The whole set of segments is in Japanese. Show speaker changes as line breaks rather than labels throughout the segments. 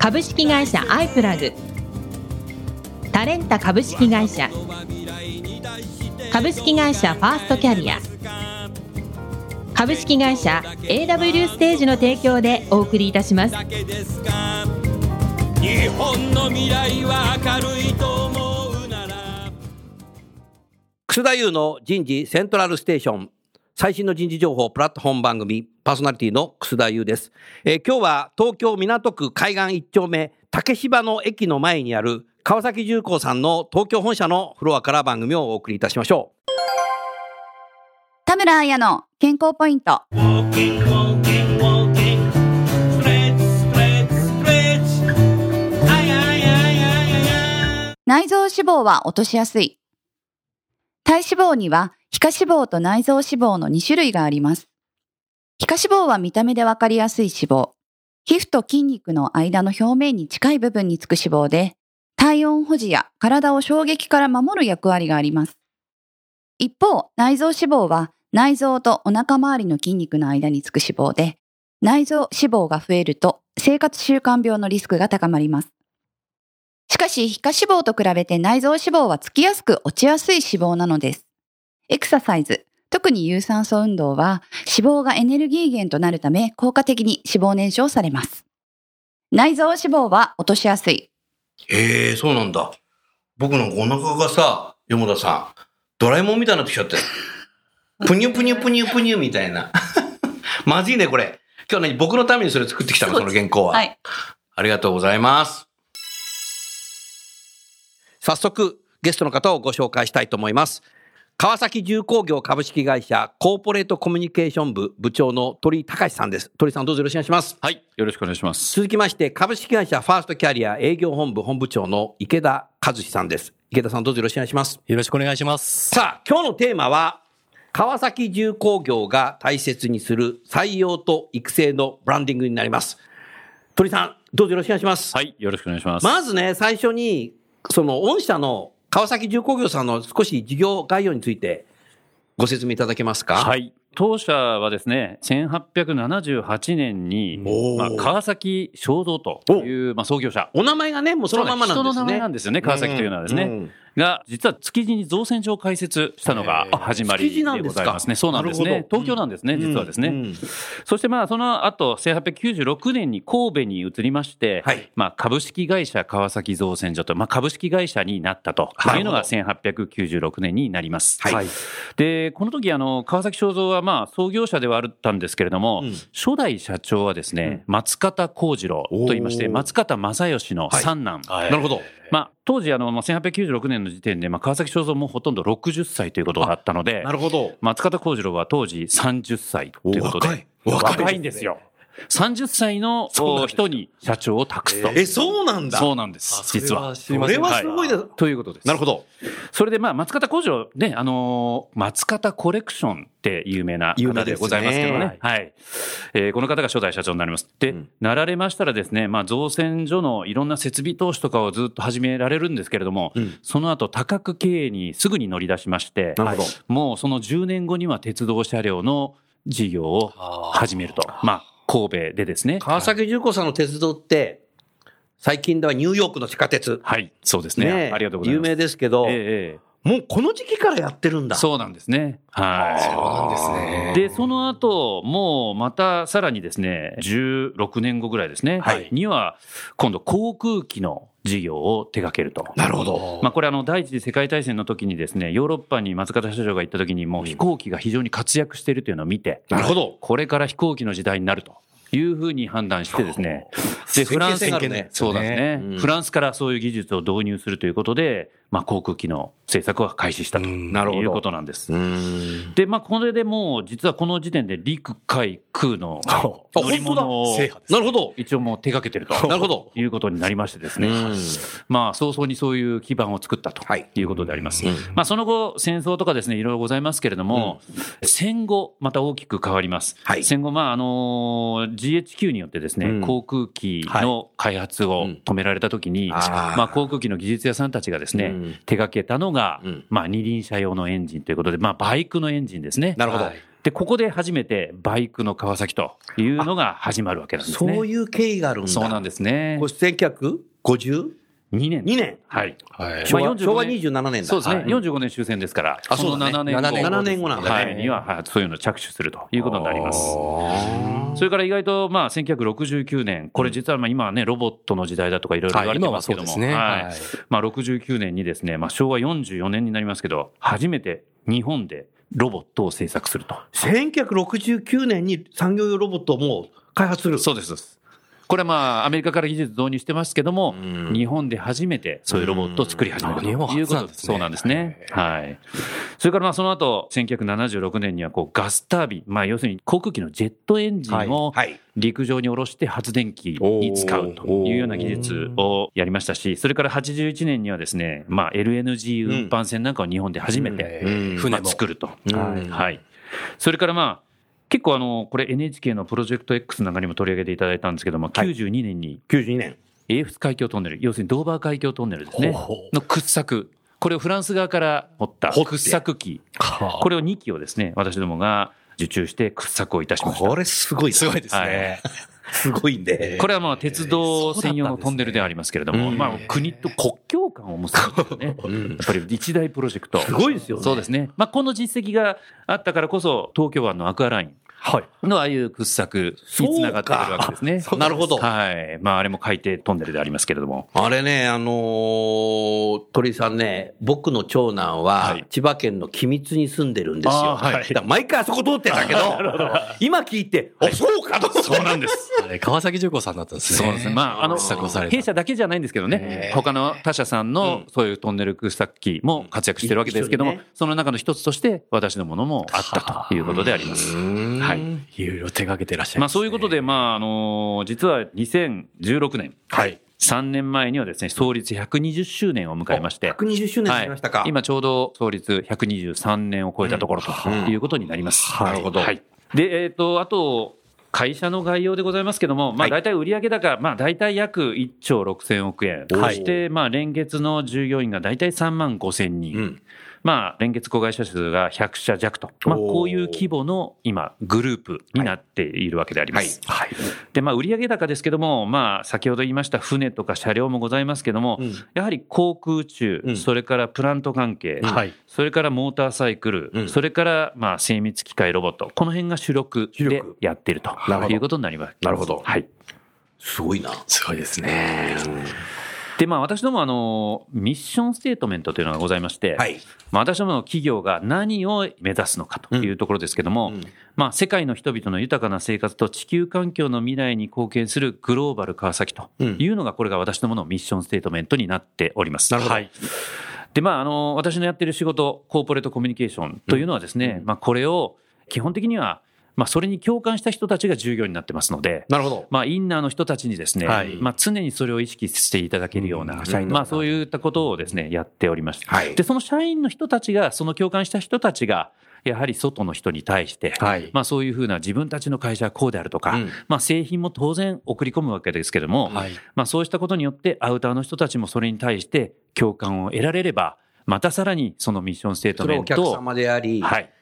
株式会社アイプラグ。タレンタ株式会社。株式会社ファーストキャリア。株式会社 AW ステージの提供でお送りいたします。
日本の未来は明るいと思うなら。
楠田優の人事セントラルステーション。最新の人事情報プラットフォーム番組パーソナリティの楠田優です、えー今日は東京港区海岸一丁目竹芝の駅の前にある川崎重工さんの東京本社のフロアから番組をお送りいたしましょう
田村彩の健康ポイント。内臓脂肪は落としやすい。体脂肪には皮下脂肪と内臓脂肪の2種類があります。皮下脂肪は見た目でわかりやすい脂肪。皮膚と筋肉の間の表面に近い部分につく脂肪で、体温保持や体を衝撃から守る役割があります。一方、内臓脂肪は内臓とお腹周りの筋肉の間につく脂肪で、内臓脂肪が増えると生活習慣病のリスクが高まります。しかし、皮下脂肪と比べて内臓脂肪はつきやすく落ちやすい脂肪なのです。エクササイズ、特に有酸素運動は脂肪がエネルギー源となるため効果的に脂肪燃焼されます。内臓脂肪は落としやすい。
へえそうなんだ僕なんかお腹がさ山田さんドラえもんみたいになってきちゃってぷにゅぷにゅぷにゅぷにゅみたいな まずいねこれ今日ね僕のためにそれ作ってきたのその原稿は、
はい。
ありがとうございます。早速、ゲストの方をご紹介したいと思います。川崎重工業株式会社コーポレートコミュニケーション部部長の鳥居隆さんです。鳥居さんどうぞよろしくお願いします。
はい、よろしくお願いします。
続きまして、株式会社ファーストキャリア営業本部本部長の池田和志さんです。池田さんどうぞよろしくお願いします。
よろしくお願いします。
さあ、今日のテーマは、川崎重工業が大切にする採用と育成のブランディングになります。鳥居さん、どうぞよろしくお願いします。
はい、よろしくお願いします。
まずね、最初に、その、御社の川崎重工業さんの少し事業概要についてご説明いただけますか？。
はいい。当社はですね、1878年にまあ、川崎正蔵という、まあ、創業者。
お名前がね、もうそのままなんですね。
人の名前なんですよね、川崎というのはですね。
うんうん
が、実は築地に造船所を開設したのが始まりでございますね。そうなんですね。東京なんですね、実はですね。
うん。うん
そしてまあその後1896年に神戸に移りまして、
はい。
まあ株式会社川崎造船所と、まあ、株式会社になったというのが1896年になります。
はい。
でこの時あの川崎正蔵はまあ創業者ではあったんですけれども、
うん。
初代社長はですね、松方幸次郎と言いまして松方正義の三男、
なるほど。
まあ、当時あのまあ1896年の時点で、まあ、川崎正蔵もほとんど60歳ということだったので
なるほど。
松方幸次郎は当時30歳ということで
若い
んですよ。30歳のお人に社長を託すと。
え、そうなんだ。
そうなんです、実は。
これはすごいです。
ということです。
なるほど。
それで、まあ、松方幸次郎、ね、あのー松方コレクションって有名な方でございますけどね。はい。えーこの方が初代社長になります。で、
うん
なられましたらですね、まあ、造船所のいろんな設備投資とかをずっと始められるんですけれども、
うん
その後、多角経営にすぐに乗り出しまして、
なるほど。
もうその10年後には鉄道車両の事業を始めると。まあ、神戸でですね。
川崎重工さんの鉄道って、最近ではニューヨークの地下鉄。
はい、そうですね。ありがとうございます。
有名ですけど、
ええええ
もうこの時期からやってるんだ。
そうなんですね。はい。
そうなんですね
で、その後、もうまたさらにですね、16年後ぐらいですね、
はい
には、今度航空機の事業を手掛けると。
なるほど。
まあ、これあの第一次世界大戦の時にですねヨーロッパに松方社長が行った時にもう飛行機が非常に活躍しているというのを見て、
なるほど。
これから飛行機の時代になるというふうに判断してですね。でフランス
性があるね。
そうですね、
うん。
フランスからそういう技術を導入するということで、まあ、航空機の制作を開始したということなんです。
うん。
で、まあ、これでもう、実はこの時点で陸海空の
あ
乗り物を
なるほど。
一応もう手掛けてると。
なるほど。
いうことになりましてですね。
うん。
まあ、早々にそういう基盤を作ったと
はい。
いうことであります。
うん。
まあ、その後、戦争とかですね、いろいろございますけれども、戦後、また大きく変わります。
はい。
戦後、まあ、あの、GHQ によってですね、
うん
航空機の開発を止められたときに、
あー
まあ、航空機の技術屋さんたちがですね、
うん
手掛けたのが、
うん
まあ、二輪車用のエンジンということで、まあ、バイクのエンジンですね。
なるほど。
はい
で、ここで初めてバイクの川崎というのが始まるわけなんですね。
そういう経緯があるんだ。
そうなんですね
こ。れ1952
2年。
年。
はい。
はい。
昭和
45
昭和
年
27年だ。
そうですね、
はい。
45年終戦ですから、
あそうだね。
の7年後。
7年後。
7年後なんだね。
はい、には、はいそういうのを着手するということになります。それから意外と、まあ、1969年、これ実はまあ今はね、ロボットの時代だとかいろいろ言われてますけども、
はい今は
はい
そうですね。
まあ、69年にですね、まあ、昭和44年になりますけど、初めて日本でロボットを製作すると。
1969年に産業用ロボットをもう開発する。
そうです。これはまあ、アメリカから技術導入してますけども、
うん
日本で初めてそういうロボットを作り始めたということ
初なんですね
そうなんですね。はい。それからまあ、その後、1976年にはこうガスタービン、まあ、要するに航空機のジェットエンジンを
はい。
陸上に下ろして発電機に使うというような技術をやりましたし、それから81年にはですね、まあ、LNG 運搬船なんかを日本で初めて、
船も
作ると。
うん
はい。それからまあ、結構あの、これ NHK のプロジェクト X なんかにも取り上げていただいたんですけども、92年に
92年。
英仏海峡トンネル、要するにドーバー海峡トンネルですねの掘削。これをフランス側から掘った
掘
削機。これを2機をですね、私どもが受注して掘削をいたしました。
これすごいな。
すごいですね。
すごいんで。
これはまあ鉄道専用のトンネルではありますけれども、
うん
まあ国と国境間を結ぶね、
うん
やっぱり一大プロジェクト。
すごいですよね
そうですね。まあこの実績があったからこそ、東京湾のアクアライン
はい。
のああいう掘削につながってくるわけですね。
なるほど。
はい。まああれも海底トンネルでありますけれども。
あれね、あのー鳥居さんね、僕の長男は
はい
千葉県の君津に住んでるんですよ。
はい
だから毎回あそこ通ってたけ ど、今聞いて、あ、そうかと。
そうなんです。
川崎重工さんだったんですね。
そうですね。まあ、あの、弊社だけじゃないんですけどね、他の他社さんのそういうトンネル掘削機も活躍してるわけですけども、その中の一つとして私のものもあったということであります。はい。
いろいろ手掛けてらっしゃい
まあ
ます、
そういうことで、まあ、あの、実は2016年、
はい。
3年前にはですね、創立120周年を迎えまして、
120周年になりましたか。
はい、今ちょうど創立123年を超えたところということになります。
うんなるほど
はい。で、えっ、と、あと、会社の概要でございますけども、まあ大体売上高、まあ大体約1兆6000億円。
はい
そして、まあ連月の従業員が大体3万5000人。
うん
まあ連月子会社数が100社弱と。まあこういう規模の今、グループになっているわけであります。
はい。
で、まあ売上高ですけども、まあ先ほど言いました船とか車両もございますけども、
うん
やはり航空中、
うん
それからプラント関係、
はい。
それからモーターサイクル、
うん
それからまあ精密機械ロボット、この辺が主力でやってると
なるほど
いうことになります。
なるほど
はい。
すごいな。
すごいですね。
で、まあ私どもあの、ミッションステートメントというのがございまして、
はい。
まあ私どもの企業が何を目指すのかというところですけども、
うん
まあ世界の人々の豊かな生活と地球環境の未来に貢献するグローバル川崎というのが、これが私どものミッションステートメントになっております。
なるほど
はい。で、まあ、あの、私のやってる仕事、コーポレートコミュニケーションというのはですね、まあ、これを基本的には、まあ、それに共感した人たちが従業員になってますので、
なるほど。
まあ、インナーの人たちにですね、
はい。
まあ、常にそれを意識していただけるような、
うん。
まあ、そういったことをですね、やっておりまして、
はい。
で、その社員の人たちが、その共感した人たちが、やはり外の人に対して、
はい。
まあ、そういうふうな自分たちの会社はこうであるとか、
うん。
まあ、製品も当然送り込むわけですけれども、
はい。
まあ、そうしたことによって、アウターの人たちもそれに対して共感を得られれば、またさらにそのミッションステートメントを、
お客様であり、
はい、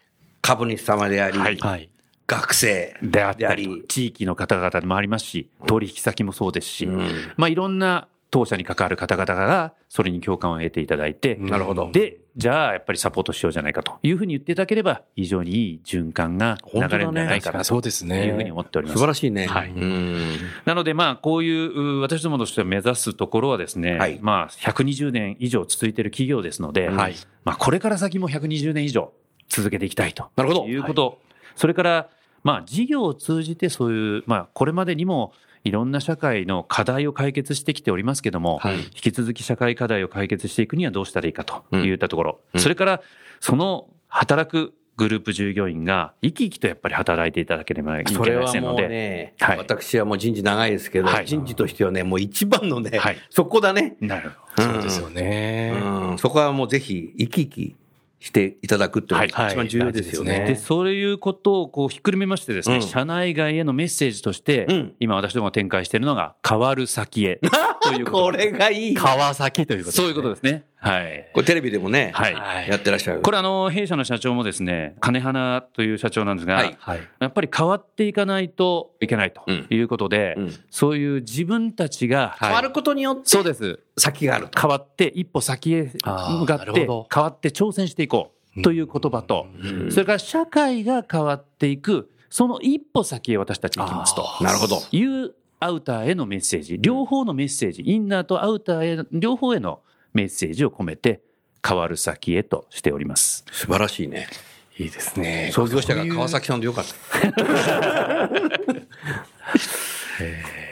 株主様であり、
はい。
はい。
学生
であったり、地域の方々でもありますし、取引先もそうですし、
うん。
まあ、いろんな当社に関わる方々が、それに共感を得ていただいて、
なるほど。
で、じゃあ、やっぱりサポートしようじゃないかというふうに言っていただければ、非常にいい循環が流れるんじゃないかな
そ
と
うですね。
いうふうに思っております。
素晴。らしいね。
はい。
うん。
なので、まあ、こういう、う私どもとして目指すところはですね、
はい。
まあ、120年以上続いている企業ですので、
はい。
まあ、これから先も120年以上続けていきたいと
なるほど。
いうこと、それから、まあ、事業を通じてそういう、まあ、これまでにも、いろんな社会の課題を解決してきておりますけども、
はい。
引き続き社会課題を解決していくにはどうしたらいいかといったところ、
うん。
それからその働くグループ従業員が生き生きとやっぱり働いていただければいけ
そ
ま
れはもう
せんので、
ね、
はい。
私はもう人事長いですけど、
はい。
人事としてはね、もう一番のね、
はい。
そこだね。
なるほど。
そうですよね。
うん、そこはもうぜひ生き生きしていただくっていうのが
はい
一番重要ですよね。
はい
で、そういうことをこうひっくるめましてですね、
うん
社内外へのメッセージとして、
うん
今私どもが展開しているのが、変わる先へということ
これがいい。こ
川崎ということです、ね。
そういうことですね。はい。
れテレビでもね、
はい。
はい。
やってらっしゃる。
これあの、弊社の社長もですね、金花という社長なんですが、
はい
はい。
やっぱり変わっていかないといけないと
うん
いうことで、
うん
そういう自分たちが、
変わることによって
そうです。
先があると。
変わって一歩先へ向かって変わって挑戦していこうという言葉と、
うん
それから社会が変わっていくその一歩先へ私たち行きますと
なるほど。
いうアウターへのメッセージ両方のメッセージインナーとアウターへ両方へのメッセージを込めて変わる先へとしております。
素晴らしいね。
いいですね。
創業者が川崎さんでよかった。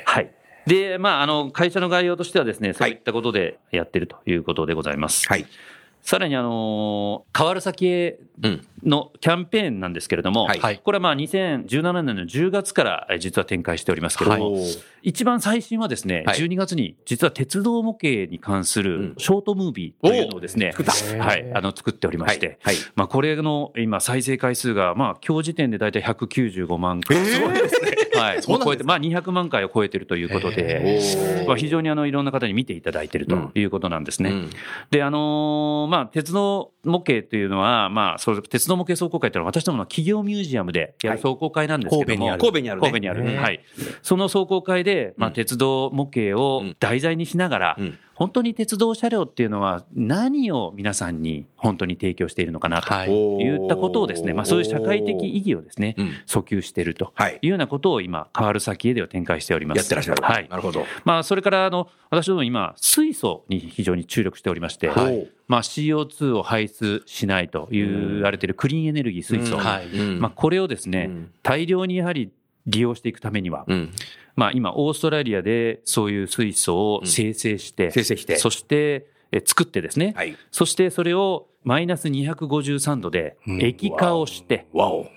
はい。で、まあ、あの、会社の概要としてはですね、そういったことでやってるということでございます。
はい。
さらに、あの、変わる先へ
うん。
のキャンペーンなんですけれども、これはまあ2017年の10月からえ実は展開しておりますけれども、一番最新はですね、
はい。
12月に実は鉄道模型に関す
うん。
るショートムービーというのをですね、
作った。
はい、あの作っておりまして、
はい。
まあこれの今再生回数がまあ今日時点で大体195万回。はい。
そうなんですか？
超えて、まあ200万回を超えてるということで、まあ非常にあのいろんな方に見ていただいているということなんですね。
うん。
で、あのーまあ、鉄道模型というのは、まあ、それ鉄道模型壮行会というのは私どもの企業ミュージアムでやる壮行会なんですけども、
はい
神戸にあるね。
神戸にある。
へー
はい。その壮行会で、まあ、
うん。
鉄道模型を題材にしながら、
うん
本当に鉄道車両っていうのは何を皆さんに本当に提供しているのかなと
はい
いったことをですね、まあ、そういう社会的意義をですね、
うん
訴求していると
はい。
いうようなことを今、変わる先へでは展開しております。
やってらっしゃる。
はい。
なるほど。
まあ、それから、あの、私ども今、水素に非常に注力しておりまして、
はい
まあ、CO2 を排出しないと言われているクリーンエネルギー水素。
うん
はい
うん
まあ、これをですね、
うん
大量にやはり利用していくためには、
うん。
まあ、今、オーストラリアでそういう水素を生成して、
生成して。
そして、え作ってですね、
はい。
そしてそれをマイナス253度で
うん
液化をして。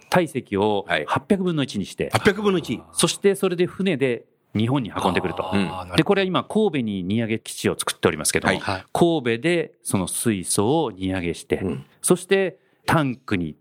体積を
はい
800分の1にして、
800分の1。
そしてそれで船で日本に運んでくると。で、これは今、神戸に荷上げ基地を作っておりますけども、
はい
はい。
神戸でその水素を荷上げして、
うん
そしてタンクに、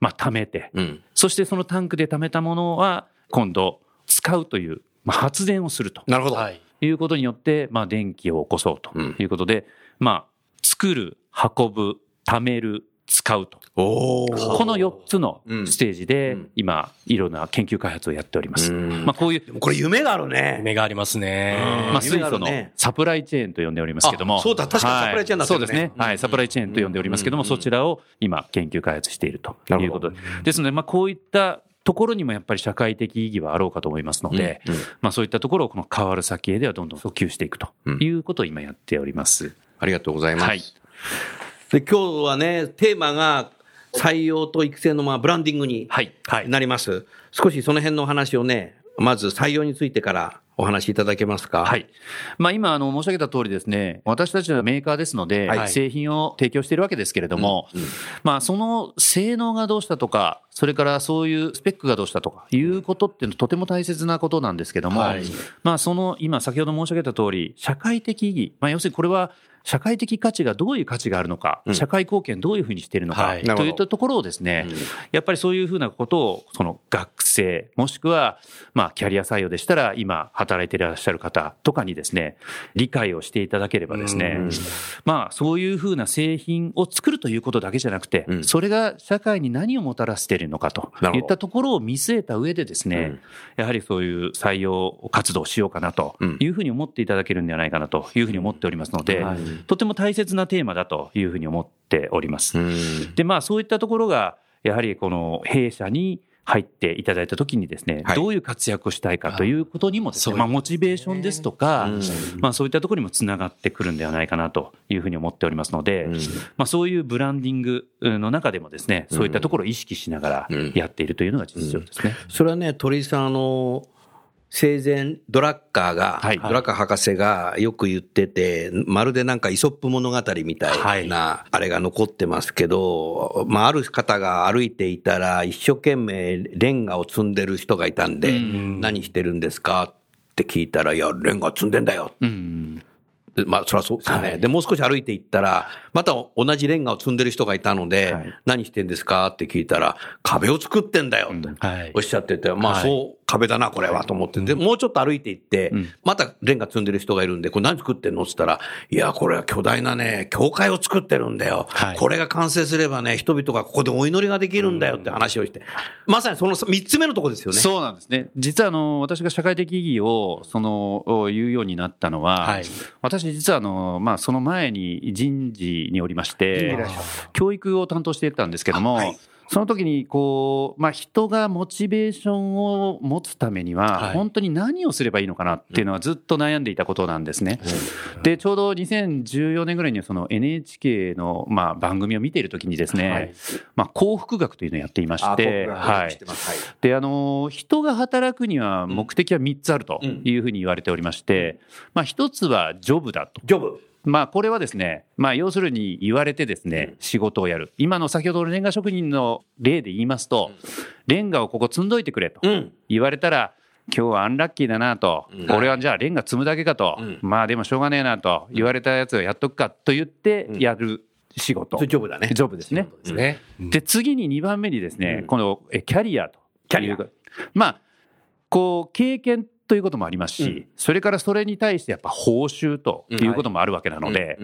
まあ、貯めて、
うん。
そしてそのタンクで貯めたものは今度使うという、まあ、発電をすると
なるほど。
はい。
いうことによって、まあ、電気を起こそうと
うん
いうことで、まあ、作る、運ぶ、貯める、使うと。この4つの
うん
ステージで
うん
今、いろんな研究開発をやっております。
うん
まあ、こういう
これ夢があるね。
目がありますね。
まあ、
夢
水素のサプライチェーンと呼んでおりますけども。
あそうだ確かにサプライチェーンだったよね
はいそうですね。はい。サプライチェーンと呼んでおりますけども、
うん
そちらを今研究開発しているということで
な。
ですので、まあ、こういったところにもやっぱり社会的意義はあろうかと思いますので、
うんうん
まあ、そういったところをこの変わる先へではどんどん訴求していくということを今やっております。
ありがとうございます。
はい
で今日はね、テーマが採用と育成のまあブランディングに
はい。
はい。
なります。少しその辺のお話をね、まず採用についてからお話しいただけますか？
はい。まあ今、あの、申し上げた通りですね、私たちはメーカーですので、
はい。
製品を提供しているわけですけれども、
うんうん。
まあその性能がどうしたとか、それからそういうスペックがどうしたとかいうことっていうのはとても大切なことなんですけども、
はい。
まあその今先ほど申し上げた通り、社会的意義、まあ要するにこれは社会的価値がどういう価値があるのか、
うん。
社会貢献どういうふうにしているのか、といったところをですね、
うん。
やっぱりそういうふうなことを、その学生、もしくは、まあ、キャリア採用でしたら、今、働いていらっしゃる方とかにですね、理解をしていただければですね
うん、
まあ、そういうふうな製品を作るということだけじゃなくて
う、ん。
それが社会に何をもたらしているのかといったところを見据えた上でですね、やはりそういう採用活動をしようかなと
うん。
いうふうに思っていただけるんではないかなというふうに思っておりますので
はい、
とても大切なテーマだというふうに思っております。
うん。
で、まあそういったところが、やはりこの弊社に入っていただいたときにですね、
はい。
どういう活躍をしたいかということにもですね、まあモチベーションですとか、
うん。
まあそういったところにもつながってくるんではないかなというふうに思っておりますので、
うん。
まあそういうブランディングの中でもですね、そういったところを意識しながら
うん。
やっているというのが実情ですね。
それはね、鳥居さん、あの、生前ドラッカーが、
はい。
ドラッカー博士がよく言ってて、まるでなんかイソップ物語みたいな、あれが残ってますけど、まあ、ある方が歩いていたら、一生懸命レンガを積んでる人がいたんで、何してるんですか？って聞いたら、いや、レンガ積んでんだよ。
うん。
でまあ、そりゃそうですよね。で、もう少し歩いていったら、また同じレンガを積んでる人がいたので、
はい。
何してんですか？って聞いたら、壁を作ってんだよ。って。
はい。
おっしゃってて、まあ
はい。
そう、壁だな、これは、と思って。で、もうちょっと歩いていって、
ん
またレンガ積んでる人がいるんで、これ何作ってんの？って言ったら、いや、これは巨大なね、教会を作ってるんだよ。
はい
これが完成すればね、人々がここでお祈りができるんだよって話をして。まさにその三つ目のところですよね。
そうなんですね。実はあの、私が社会的意義を、その、を言うようになったのは、
はい
私実はあの、まあ、その前に人事におりまして、教育を担当していたんですけども、
はい
その時にこう、まあ、人がモチベーションを持つためには、
はい。
本当に何をすればいいのかなっていうのはずっと悩んでいたことなんですね。で、ちょうど2014年ぐらいにその NHK のまあ番組を見ている時にですね、
はい。
まあ、幸福学というのをやっていま
あ
して、はい。で、あの、人が働くには目的は3つあるというふうに言われておりまして、まあ、1つはジョブだと。
ジョブ。
まあ、これはですね、まあ、要するに言われてですね、仕事をやる。今の先ほどのレンガ職人の例で言いますと、レンガをここ積んどいてくれと
うん。
言われたら、今日はアンラッキーだなと、
うん
俺はじゃあレンガ積むだけかと、
うん
まあでもしょうがねえなと言われたやつをやっとくかと言ってやる仕事。
ジョブだね。
ジョブですね。
ですね。
で、次に2番目にですね、
うん
このえキャリアと。
キャリア
まあ、こう、経験ということもありますし、
うん
それからそれに対してやっぱ報酬ということもあるわけなので、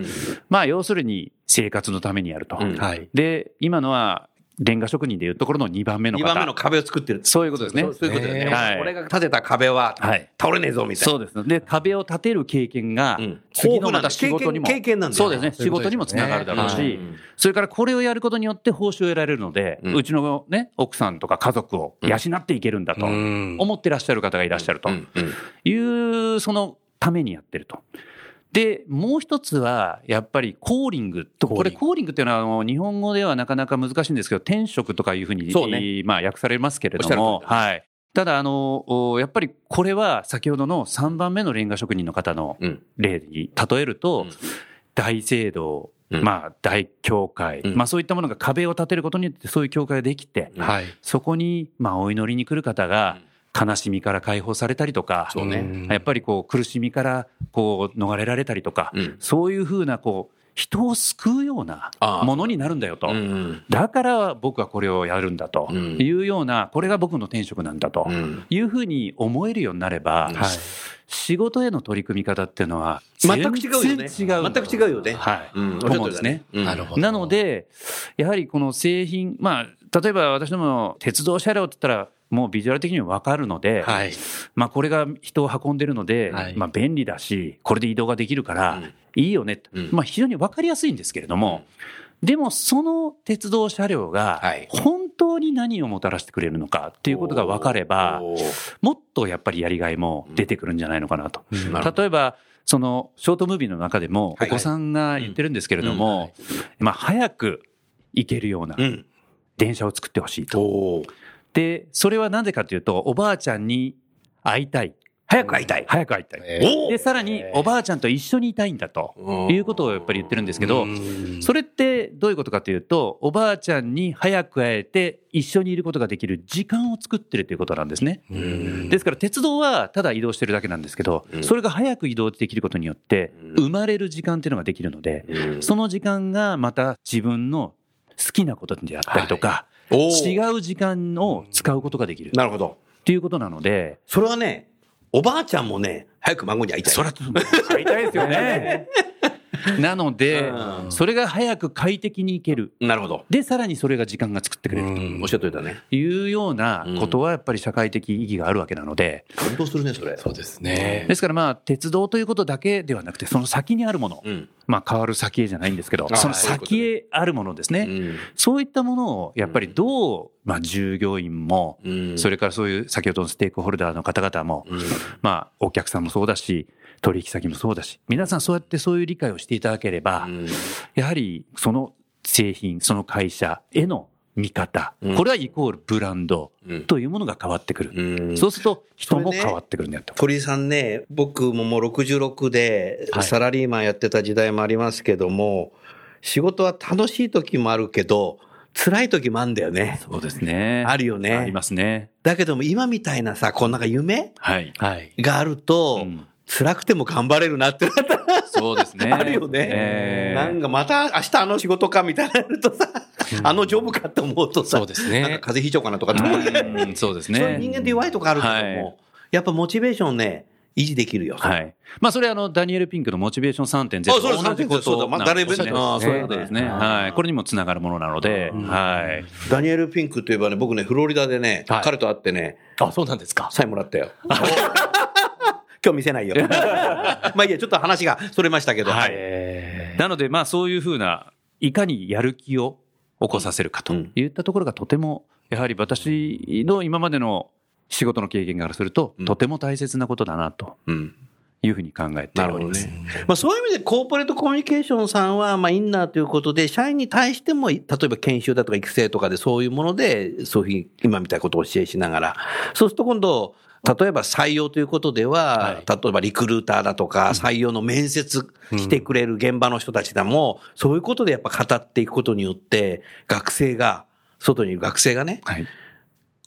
まあ、要するに生活のためにやると。
うん
はい。
で、今のは、レンガ職人でいうところの2番目の
二
方。
番目の壁を作ってる。
そういうことですね。
そういうことだよね。
はい。
俺が建てた壁は
はい。
倒れねえぞみたいな。
そうです。で、壁を立てる経験が
うん、
次のまた仕事にも、
経験なん
そうですね、仕事にもつながるだろう
は
し
い、
それからこれをやることによって報酬を得られるので、
う
ちのね、奥さんとか家族を養っていけるんだと
うん。
思ってらっしゃる方がいらっしゃるという、そのためにやってると。で、もう一つは、やっぱりコーリング。と、これコーリングっていうのはあの、日本語ではなかなか難しいんですけど、転職とかいうふうに、
そうね。
まあ訳されますけれども。はい。ただ、あの、おやっぱりこれは先ほどの3番目のレンガ職人の方の
うん。
例に例えると、
うん。
大聖堂、
うん。
まあ大教会、
うん。
まあそういったものが壁を建てることによってそういう教会ができて、
はい。
そこにまあお祈りに来る方が悲しみから解放されたりとか、
そうね
ん
やっぱりこう苦しみからこう逃れられたりとか、
うん
そういうふうなこう人を救うようなものになるんだよと。
うん
だから僕はこれをやるんだと
うん
いうような、これが僕の転職なんだと
うん
いうふうに思えるようになれば、
うん
はい。
仕事への取り組み方っていうのは
全く違うよね。
全然違う。
全く違うよね。
はい。
うん
と思うんですね。
うん
なるほど。
なので、やはりこの製品、まあ、例えば私ども鉄道車両って言ったら、もうビジュアル的にも分かるので、
はい。
まあこれが人を運んでるので、
はい。
まあ便利だし、これで移動ができるから
うん、
いいよねと、
うん。
まあ非常に分かりやすいんですけれども、でもその鉄道車両が
はい。
本当に何をもたらしてくれるのかっていうことが分かれば、もっとやっぱりやりがいも出てくるんじゃないのかなと。
うん。
例えば、そのショートムービーの中でも
はい
お子さんが言ってるんですけれど
うん。
も、まあ早く行けるような
うん。
電車を作ってほしいと。で、それはなぜかというと、おばあちゃんに会いたい。
早く会いたい。
早く会いたい。
え
おー。
で、さらにおばあちゃんと一緒にいたいんだと
うん。
いうことをやっぱり言ってるんですけど、
うん。
それってどういうことかというと、おばあちゃんに早く会えて一緒にいることができる時間を作ってるということなんですね。
うん。
ですから鉄道はただ移動してるだけなんですけど
う、ん。
それが早く移動できることによって、
うん。
生まれる時間っていうのができるので、
うん。
その時間がまた自分の好きなことであったりとか、
おー
違う時間を使うことができる
なるほど。
っていうことなので、
それはね、おばあちゃんもね、早く孫に会いたい。
それは買いたいですよね。なので
う、ん
それが早く快適に行ける。
なるほど。
で、さらにそれが時間が作ってくれる
うん
おっしゃっといたね。
というようなことはやっぱり社会的意義があるわけなので、
感動するね、それ。
そうですね
で。すからまあ、鉄道ということだけではなくて、その先にあるもの、
うん。
まあ変わる先へじゃないんですけど、
あ
その先へあるものですね。
うん
そういったものをやっぱりどう、まあ従業員も、
うん
それからそういう先ほどのステークホルダーの方々も、
うん
まあお客さんもそうだし、取引先もそうだし、皆さんそうやってそういう理解をしていただければ、
うん
やはりその製品、その会社への見方、
うん
これはイコールブランド
うん
というものが変わってくる。
うん
そうすると人も変わってくるんだよと。
鳥居さんね、僕ももう66で
はい
サラリーマンやってた時代もありますけども、仕事は楽しい時もあるけど、辛い時もあるんだよね。
そうですね。
あるよね
ありますね。
だけども今みたいなさ、こんなんか夢
はい。
はい。
があると、
うん
辛くても頑張れるなってなったら
そうですね。
あるよね。
えー
なんかまた明日あの仕事かみたいになるとさ、あのジョブかって思うとさ、
そうですね
なんか風邪ひいちゃおうかなとかって思うね。
うんそうです
そういう
ね。
人間って弱いとこあるけども、
はい
やっぱモチベーションね、維持できるよ。
はい。まあ、それあの、ダニエル・ピンクのモチベーション3.0
あそうです
と同じこ
そうだまあ誰
ですね。
もああ
そういうことですね。はい。これにもつながるものなので、はい。
ダニエル・ピンクといえばね、僕ね、フロリダでね、
はい
彼と会ってね、
あ、そうなんですか。
サインもらったよ。今日見せないよ。まあいいや、ちょっと話がそれましたけど。
はい
え
なので、まあ、そういうふうな、いかにやる気を起こさせるかといったところがとても、やはり私の今までの仕事の経験からすると
うん、
とても大切なことだなと
うん。
いうふうに考えております。
ね。まあそういう意味でコーポレートコミュニケーションさんは、まあインナーということで、社員に対しても、例えば研修だとか育成とかでそういうもので、そういうふうに今みたいなことを教えしながら、そうすると今度、例えば採用ということでは、
はい
例えばリクルーターだとか、採用の面接来てくれる現場の人たちでも、そういうことでやっぱ語っていくことによって、学生が、外にいる学生がね、
はい。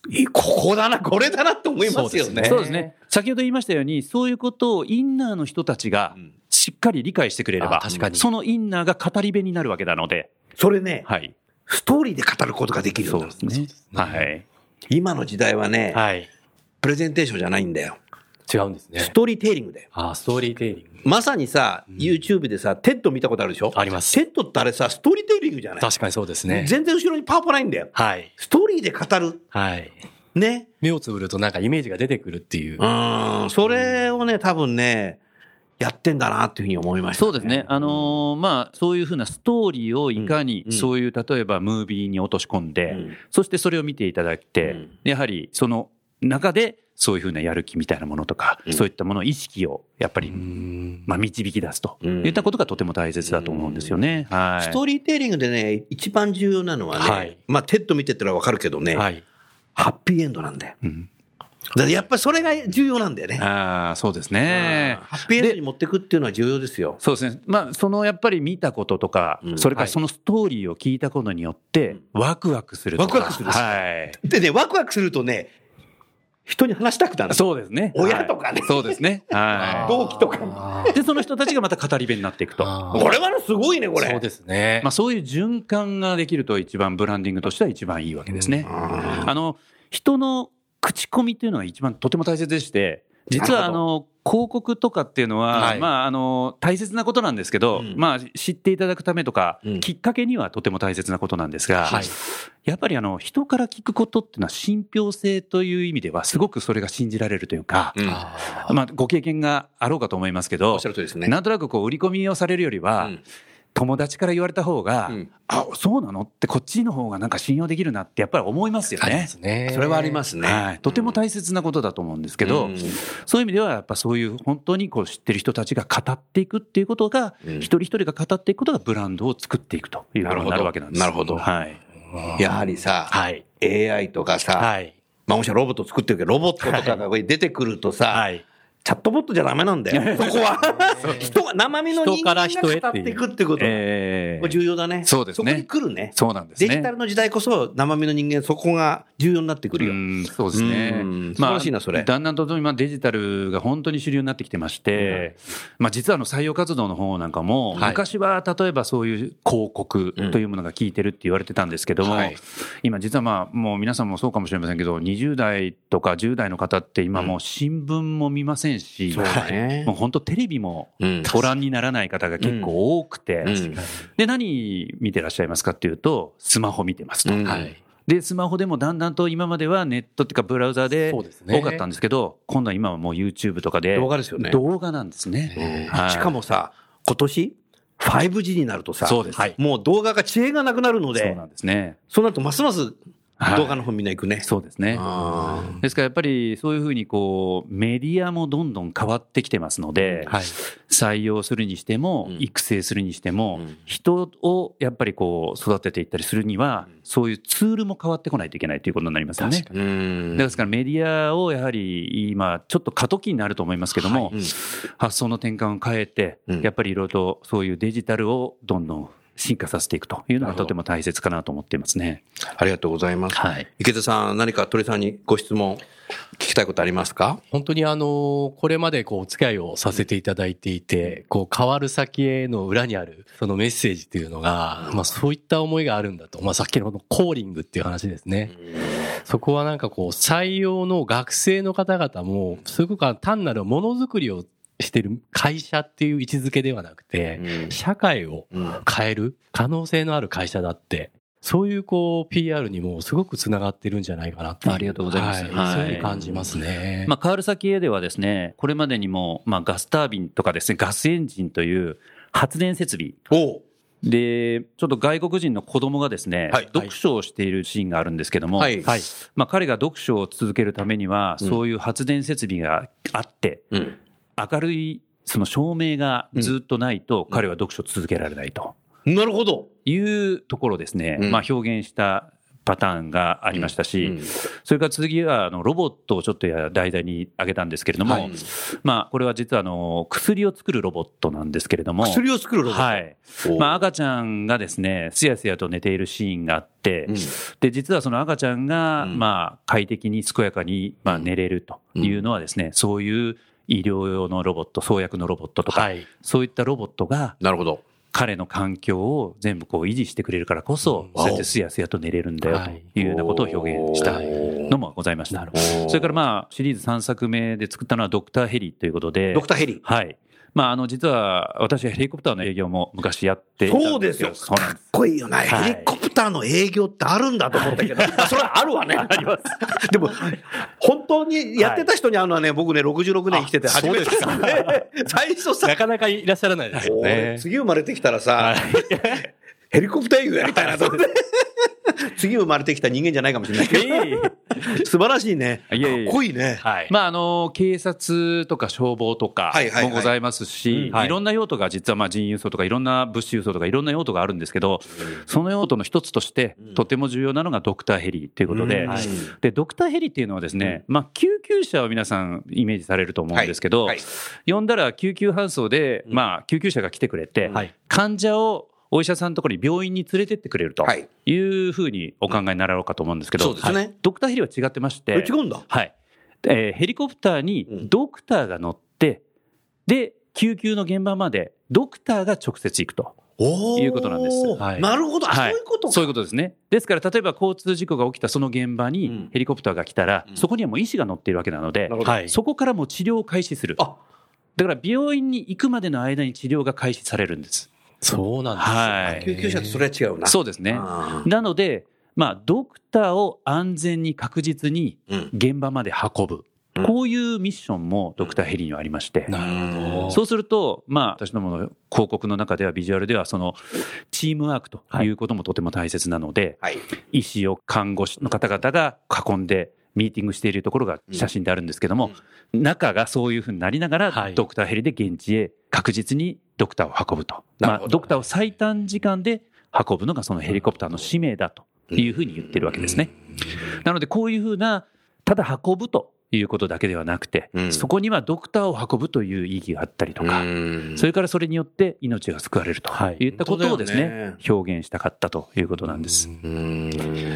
いここだな、これだなって思いますよね。
そうですね。
先ほど言いましたように、そういうことをインナーの人たちが
うん
しっかり理解してくれれば、
あ確かに
そのインナーが語り部になるわけなので、
それね、
はい。
ストーリーで語ることができるんだ
そうですね。はい。
今の時代はね、
はい。
プレゼンテーションじゃないんだよ。
違うんですね。
ストーリーテイリングだよ。
あ、ストーリーテイリング。
まさにさ、YouTube でさ、 TED 見たことあるでしょ？
あります
TED ってあれさ、ストーリーテイリングじゃない？
確かにそうですね。
全然後ろにパワポないんだよ。
はい。
ストーリーで語る。
はい。
ね。
目をつぶるとなんかイメージが出てくるっていう
う。ーん。それをね、多分ね、やってんだなっていうふうに思いました、
そうですね。あのーまあ、そういうふうなストーリーをいかに
うん、
そういう、例えばムービーに落とし込んで、
うん
そしてそれを見ていただいて、
うん
やはりその中で、そういうふうなやる気みたいなものとか、
うん
そういったもの、意識をやっぱり、
うん
まあ、導き出すと
うん
いったことがとても大切だと思うんですよね。はい。
ストーリーテイリングでね、一番重要なのはね、
はい
まあ、 TED 見てたらわかるけどね、
はい。
ハッピーエンドなんだよ。
うん
だやっぱりそれが重要なんだよね。
ああ、そうですね。
ハッピーエンドに持っていくっていうのは重要ですよ。
そうですね。まあ、そのやっぱり見たこととか、
うん
それから
はい
そのストーリーを聞いたことによって、ワクワクするとか。
ワクワクする
はい。
でね、ワクワクするとね、人に話したくなる。
そうですね。
親とかね
はいそうですね。は
同期とか。
で、その人たちがまた語り部になっていくと。
あ
これはね、すごいね、これ。
そうですね
まあ、。そういう循環ができると一番ブランディングとしては一番いいわけですね。
あ
あの、人の口コミっていうのが一番とても大切でして、実はあの、広告とかっていうのは、
はい。
まあ、あの、大切なことなんですけど、
うん。
まあ、知っていただくためとか、
うん。
きっかけにはとても大切なことなんですが、
はい。
やっぱりあの、人から聞くことっていうのは信憑性という意味では、すごくそれが信じられるというか、
うん。
あ
まあ、ご経験があろうかと思いますけど
おっしゃ、る通りですね。
なんとなくこう、売り込みをされるよりは、
うん
友達から言われた方が、
うん
あ、そうなの？ってこっちの方がなんか信用できるなってやっぱり思いますよね
ね。
それはありますね。
はい、とても大切なことだと思うんですけど、
うん
そういう意味ではやっぱそういう本当にこう知ってる人たちが語っていくっていうことが、
うん
一人一人が語っていくことがブランドを作っていくということになるわけなんです。
なるほど
はい。
やはりさ、
はい。
AI とかさ、
はい。
まあもしロボット作ってるけど、ロボットとかが出てくるとさ、
はい。
チャットボットじゃダメなんだよ。そこは。人が、生身の人間が
人から人へ
語っていくってこと。
え
これ重要だね。
そうですね
そこに来るね。
そうなんですね。
デジタルの時代こそ生身の人間、そこが重要になってくるよ。
うんそうですね
うん。素晴らしいなそれ
だんだんと今デジタルが本当に主流になってきてまして、まあ実はあの採用活動の方なんかも、
はい
昔は例えばそういう広告というものが効いてるって言われてたんですけども、
はい
今実はまあもう皆さんもそうかもしれませんけど、20代とか10代の方って今もう新聞も見ませんし、
そうだね。
もう本当テレビも
うん。
ご覧にならない方が結構多くて、
うん。
で、何見てらっしゃいますかっていうと、スマホ見てますと。
うん。
はい。
で、スマホでもだんだんと今まではネットっていうかブラウザで多かったんですけど、今度は今はもう YouTube とかで
動画ですよね。
動画なんですね。はい。
しかもさ、今年 5G になるとさ、
そうです。
もう動画が遅延がなくなるので
そうな、んですね。
そうなるとますます
はい
動画の方みんな行くね。
そうですね。ですからやっぱりそういうふうにこうメディアもどんどん変わってきてますので、
はい。
採用するにしても
うん。
育成するにしても
うん。
人をやっぱりこう育てていったりするにはそういうツールも変わってこないといけないということになりますよね。ですからメディアをやはり今ちょっと過渡期になると思いますけども、
うん。
発想の転換を変えて
うん。
やっぱりいろいろとそういうデジタルをどんどん進化させていくというのがとても大切かなと思っていますね。
ありがとうございます。
はい。
池田さん、何か鳥さんにご質問聞きたいことありますか？
本当にあの、これまでこう、お付き合いをさせていただいていて、こう、変わる先への裏にある、そのメッセージっていうのが、まあそういった思いがあるんだと。まあさっきのこのコーリングっていう話ですね。そこはなんかこう、採用の学生の方々も、すごく単なるものづくりをしてる会社っていう位置づけではなくて、社会を
うん。
変える可能性のある会社だって、そういうこう PR にもすごくつながってるんじゃないかなってい
ありがとうございます。
はい。
はい
そうい。う感じますね。
まあ、変わる先へではですね、これまでにも、まあ、ガスタービンとかですね、ガスエンジンという発電設備。
お。う
で、ちょっと外国人の子供がですね、
はい。
読書をしているシーンがあるんですけども、
はい。
はい。
まあ、彼が読書を続けるためには、
うん。
そういう発電設備があって、
うん
明るいその照明がずっとないと、彼は読書を続けられないと。
なるほど。
いうところをですね、
うん。
まあ、表現したパターンがありましたし、
うん。
それから次はあのロボットをちょっとや題材に挙げたんですけれども、
はい。
まあ、これは実はあの薬を作るロボットなんですけれども、
薬を作るロボット。
はい。まあ、赤ちゃんがですね、すやすやと寝ているシーンがあって、
うん。
で、実はその赤ちゃんが、
うん。
まあ、快適に健やかに、まあ、寝れるというのはですね、そういう医療用のロボット、創薬のロボットとか、
はい。
そういったロボットが
なるほど。
彼の環境を全部こう維持してくれるからこそ、
うん
そうやってすやすやと寝れるんだよというようなことを表現したのもございました。それからまあ、シリーズ3作目で作ったのはドクターヘリということで、
ドクターヘリ。
はい。まあ、あの、実は、私はヘリコプターの営業も昔やっていたん
そうですよ。
そうなんです。
かっこいいよね。
はい
ヘリコプターの営業ってあるんだと思ったけど、あ それはあるわね。あります。でも、本当にやってた人に会うのはね、僕ね、66年生きてて初めてですね。最初さ
な、かなかいらっしゃらないですよ
俺
ね。
次生まれてきたらさ、ヘリコプター営業やりたいな。と思って。次生まれてきた人間じゃないかもしれないけど、素晴らしいね。かっこいいね。
はい。
まあ、あの、警察とか消防とか
はいはいはい。
もございますし、
い。
いろんな用途が実はまあ人輸送とかいろんな物資輸送とかいろんな用途があるんですけど、その用途の一つとしてとても重要なのがドクターヘリということで、で、ドクターヘリっていうのはですね、まあ、救急車を皆さんイメージされると思うんですけど、呼んだら救急搬送で、まあ、救急車が来てくれて、
はい。
患者をお医者さんのところに病院に連れてってくれると
はい
いうふうにお考えにならろうかと思うんですけど、
そうですね
はいドクターヘリは違ってまして、
え違うんだ。
はい。えーヘリコプターにドクターが乗って、で、救急の現場までドクターが直接行くと。いうことなんです
はい
なるほど。あ、
はい
そういうことか
そういうことですね。ですから、例えば交通事故が起きたその現場
うん
にヘリコプターが来たら、
うん
そこにはもう医師が乗っているわけなので、
なるほど
はい。
そこからもう治療を開始する。
あ
だから病院に行くまでの間に治療が開始されるんです。
そうなんですよ。
はい。
救急車とそれは違うな。
そうですね。なので、まあ、ドクターを安全に確実に
うん
現場まで運ぶ。
うん
こういうミッションもドクターヘリにはありまして。
なるほど。
そうすると、まあ、私どもの広告の中では、ビジュアルでは、その、チームワークということもとても大切なので、
はい。
医師を看護師の方々が囲んで、ミーティングしているところが写真であるんですけども、中がそういうふうになりながら、
はい
ドクターヘリで現地へ確実にドクターを運ぶと。まあ、ドクターを最短時間で運ぶのがそのヘリコプターの使命だというふうに言ってるわけですね。なので、こういうふうな、ただ運ぶということだけではなくて、
うん。
そこにはドクターを運ぶという意義があったりとか、
うん。
それからそれによって命が救われると
はい。
いったことをですね、
ね。
表現したかったということなんです。
うん。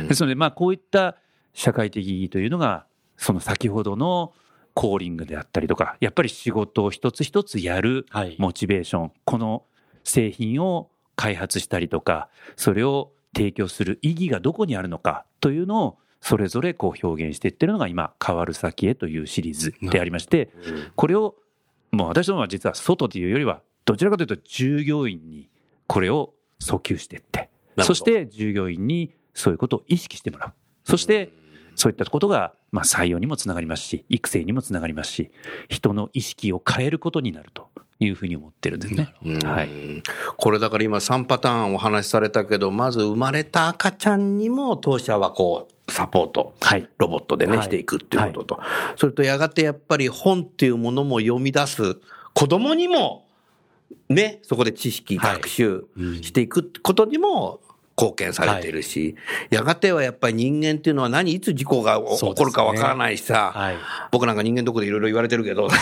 ですので、まあ、こういった社会的意義というのが、その先ほどのコーリングであったりとか、やっぱり仕事を一つ一つやる
はい。
モチベーション、この製品を開発したりとか、それを提供する意義がどこにあるのかというのを、それぞれこう表現していってるのが今、変わる先へというシリーズでありまして、これを、もう私どもは実は外というよりは、どちらかというと従業員にこれを訴求していって、そして従業員にそういうことを意識してもらう。そして、そういったことが、まあ、採用にもつながりますし、育成にもつながりますし、人の意識を変えることになるというふうに思ってるんですね。
うん
はい。
これだから今3パターンお話しされたけど、まず生まれた赤ちゃんにも当社はこう、サポート、
はい。
ロボットでね、
はい
していくっていうことと、それとやがてやっぱり本っていうものも読み出す子供にも、ね、そこで知識、
はい
学習
うん
していくことにも貢献されているし、やがてはやっぱり人間っていうのは何、いつ事故が起こるかわからないしさ、
はい。
僕なんか人間どこでいろいろ言われてるけど、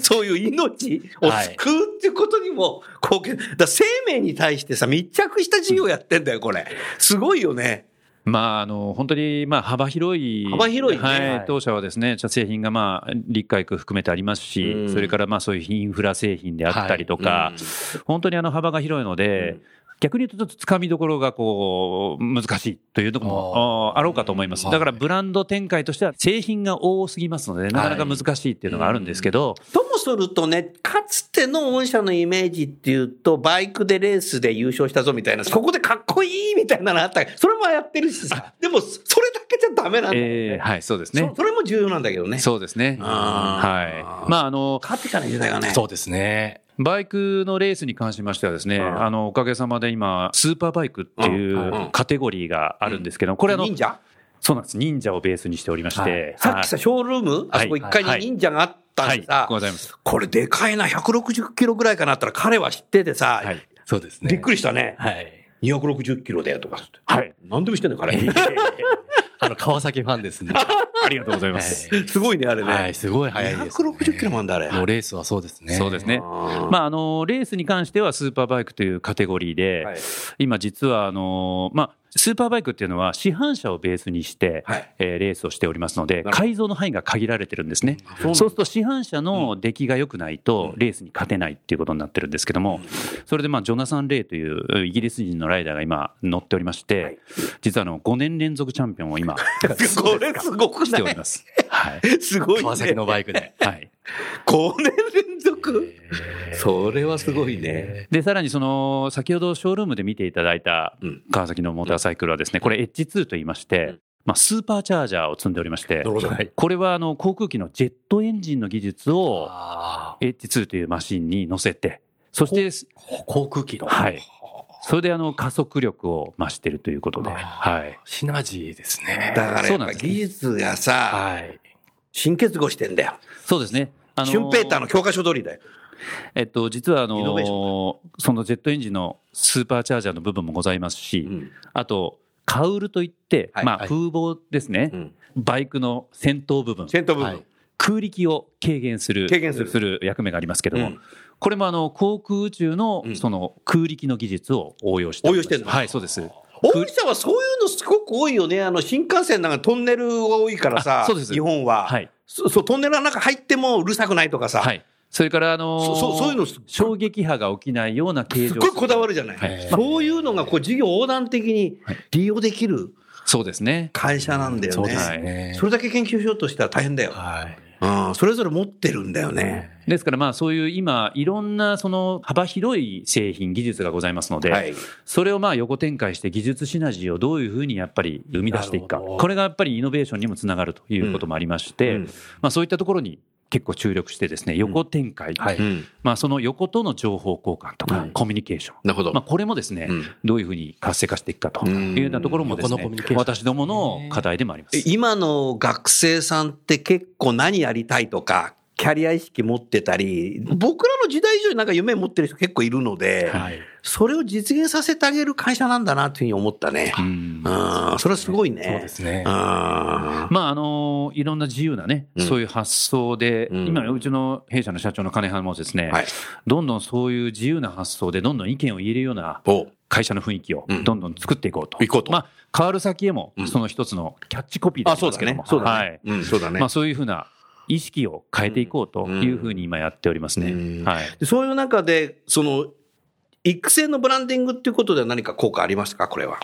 そういう命を救うっていうことにも貢献。だ生命に対してさ、密着した授業やってんだよ、これ。すごいよね。
まあ、あの、本当に、まあ、幅広い。
幅広いね
はい。
はい
当社はですね、茶製品が、まあ、立海区含めてありますし、
うん
それから、まあ、そういうインフラ製品であったりとか、
うん
本当にあの、幅が広いので、
うん
逆に言うと、ちょっと掴みどころがこう、難しいというところもああろうかと思います。
はい
だから、ブランド展開としては、製品が多すぎますので、なかなか難しいっていうのがあるんですけど、
ともするとね、かつての御社のイメージっていうと、バイクでレースで優勝したぞみたいな、そこでかっこいいみたいなのあったそれもやってるしさ、でも、それだけじゃダメなんだよね。
えーはい、そうですね
そ。それも重要なんだけどね。
そうですね。はい。まあ、あの、
変わっていかない時代がね。
そうですね。
バイクのレースに関しましてはですね、
うん
あの、おかげさまで今、スーパーバイクってい
う
カテゴリーがあるんですけど、これあの、
忍者？
そうなんです。忍者をベースにしておりまして、
さっきさ、ショールーム、あそこ1階
はい
に忍者があったん
はい、
でさ、
ございます。
これでかいな、160キロぐらいかなったら彼は知っててさ、
はい。
そうですね。
びっくりしたね。
はい。
260キロだよとか。
はい。
何でも知ってんの彼。
あの、川崎ファンですね。
ありがとうございます。
はい
すごいね、あれね。
はい、すごい速いです、ね。
260キロもあんだ、あれ。
もうレースはそうですね。
そうですね。
あ
まあ、あの、レースに関してはスーパーバイクというカテゴリーで、
はい
今実は、あの、まあ、スーパーバイクっていうのは市販車をベースにして、
はい
えーレースをしておりますので改造の範囲が限られてるんですね
そう
すると市販車の出来が良くないとレースに勝てないっていうことになってるんですけどもそれでまあジョナサン・レイというイギリス人のライダーが今乗っておりまして、
はい
実はあの5年連続チャンピオンを今
これすごくない
しております。はい。
すごいね。
川崎のバイクで。
はい。
5年連続？それはすごいね。
で、さらにその、先ほどショールームで見ていただいた
うん
川崎のモーターサイクルはですね、これ H2 と言いまして、まあ、スーパーチャージャーを積んでおりましてこれはあの航空機のジェットエンジンの技術を
あ
H2 というマシンに乗せて、そして、
ー航空機の。
はい。それであの加速力を増しているということで、はい。
シナジーですね。
だからやっぱ技術がさ、
はい。
新結合してんだよ。
そうですね。あ
シュンペーターの教科書通りだよ。
えっと、実はあの、そのジェットエンジンのスーパーチャージャーの部分もございますし、
うん。
あと、カウルといって、まあ、
はい。はい
風防ですね、
うん。
バイクの先頭部分、
先頭部分。
はい。
空力を軽減する
軽減する。
役目がありますけども、
うん。
これもあの航空宇宙の
うん。
その空力の技術を応用して
応用してんの？
はい、そうです。
大社はそういうのすごく多いよね。あの、新幹線なんかトンネルが多いからさ、
あそうです。
日本は。
はい。
そそう、トンネルの中入ってもうるさくないとかさ、
はい。それから、あのー
そそそういうのす
衝撃波が起きないような形状
すっごいこだわるじゃない。
はい
そういうのがこう事業横断的に利用できる
そうですね。
会社なんだよね。
そね。
それだけ研究しようとしたら大変だよ。
はい。
うん、それぞれ持ってるんだよね。
ですから、まあ、そういう今、いろんなその幅広い製品、技術がございますので、
はい。
それをまあ横展開して技術シナジーをどういうふうにやっぱり生み出していくか。これがやっぱりイノベーションにもつながるということもありまして、
うん
まあそういったところに結構注力してですね、横展開、
はい
うん
まあその横との情報交換とか、
はい
コミュニケーション。
なるほど。
まあこれもですね、
うん
どういうふうに活性化していくかというようなところもですね
横のコミュニケーション
私どもの課題でもあります。
え今の学生さんって結構何やりたいとか、キャリア意識持ってたり、僕らの時代以上になんか夢持ってる人結構いるので、
はい。
それを実現させてあげる会社なんだなというふうに思ったね。
うん
うん、それはすごいね。
そうですね
うん。
まああのいろんな自由なね、
うん
そういう発想で、
うん
今うちの弊社の社長の金原もですね、
はい。
どんどんそういう自由な発想でどんどん意見を言えるような
お
会社の雰囲気を
うん
どんどん作っていこうと。
行こうと
まあ変わる先へも
うん
その一つのキャッチコピーで
あ、そうだね。そうだね。うん、そうだね。
はい。まあそういうふうな意識を変えていこうというふうに今やっておりますね。
うん
はい。
でそういう中で、その、育成のブランディングっていうことでは何か効果ありますか？これは。